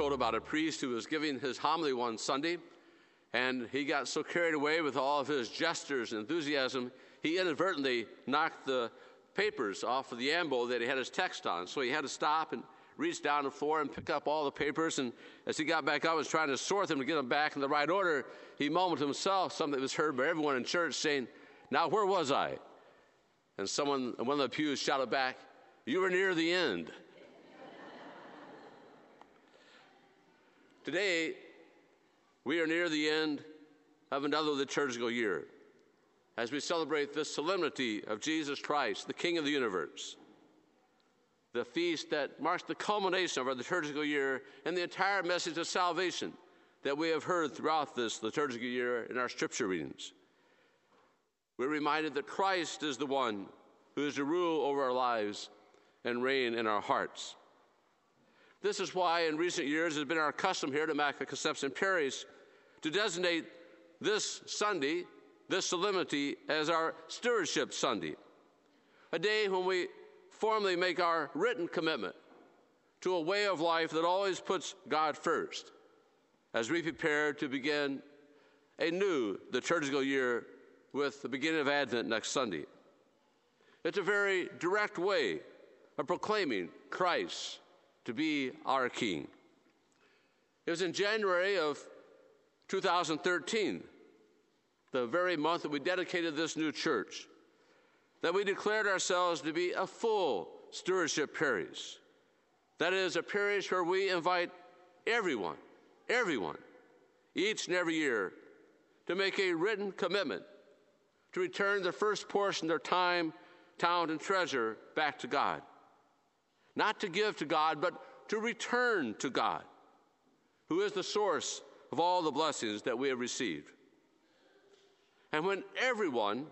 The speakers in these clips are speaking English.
Told about a priest who was giving his homily one Sunday, and he got so carried away with all of his gestures and enthusiasm, he inadvertently knocked the papers off of the ambo that he had his text on. So he had to stop and reach down the floor and pick up all the papers. And as he got back up, was trying to sort them to get them back in the right order. He mumbled to himself something that was heard by everyone in church, saying, "Now where was I?" And someone, one of the pews, shouted back, "You were near the end." Today, we are near the end of another liturgical year as we celebrate this solemnity of Jesus Christ, the King of the universe. The feast that marks the culmination of our liturgical year and the entire message of salvation that we have heard throughout this liturgical year in our scripture readings. We're reminded that Christ is the one who is to rule over our lives and reign in our hearts. This is why, in recent years, it has been our custom here at Immaculate Conception Parish to designate this Sunday, this solemnity, as our Stewardship Sunday, a day when we formally make our written commitment to a way of life that always puts God first as we prepare to begin a new liturgical year with the beginning of Advent next Sunday. It's a very direct way of proclaiming Christ to be our King. It was in January of 2013, the very month that we dedicated this new church, that we declared ourselves to be a full stewardship parish. That is, a parish where we invite everyone, everyone, each and every year, to make a written commitment to return the first portion of their time, talent, and treasure back to God. Not to give to God, but to return to God, who is the source of all the blessings that we have received. And when everyone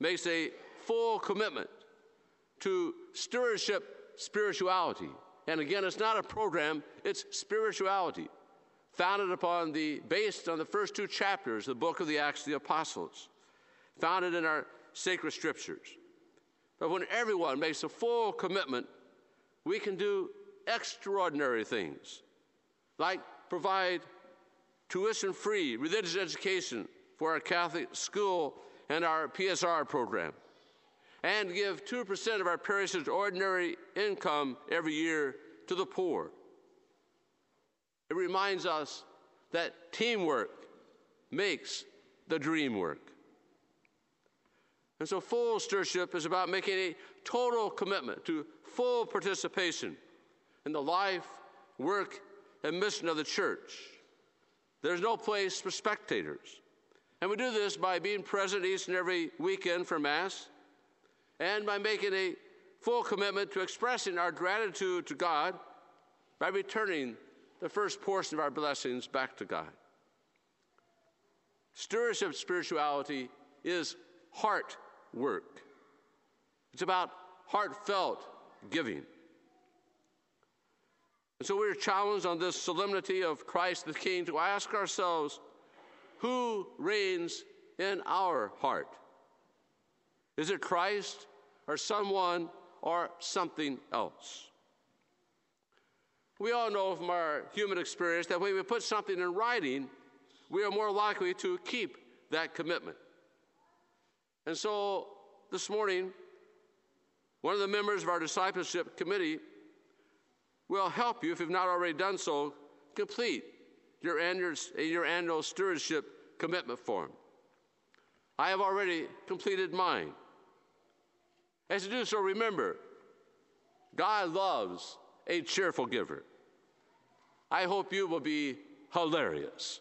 makes a full commitment to stewardship spirituality, and again, it's not a program, it's spirituality, founded upon the, based on the first two chapters, the book of the Acts of the Apostles, founded in our sacred scriptures. But when everyone makes a full commitment, we can do extraordinary things, like provide tuition free religious education for our Catholic school and our PSR program, and give 2% of our parish's ordinary income every year to the poor. It reminds us that teamwork makes the dream work. And so, full stewardship is about making a total commitment to full participation in the life, work, and mission of the church. There's no place for spectators. And we do this by being present each and every weekend for Mass and by making a full commitment to expressing our gratitude to God by returning the first portion of our blessings back to God. Stewardship spirituality is heart work, it's about heartfelt giving. And so we're challenged on this solemnity of Christ the King to ask ourselves who reigns in our heart? Is it Christ or someone or something else? We all know from our human experience that when we put something in writing, we are more likely to keep that commitment. And so this morning, one of the members of our discipleship committee will help you, if you've not already done so, complete your annual, your annual stewardship commitment form. I have already completed mine. As you do so, remember, God loves a cheerful giver. I hope you will be hilarious.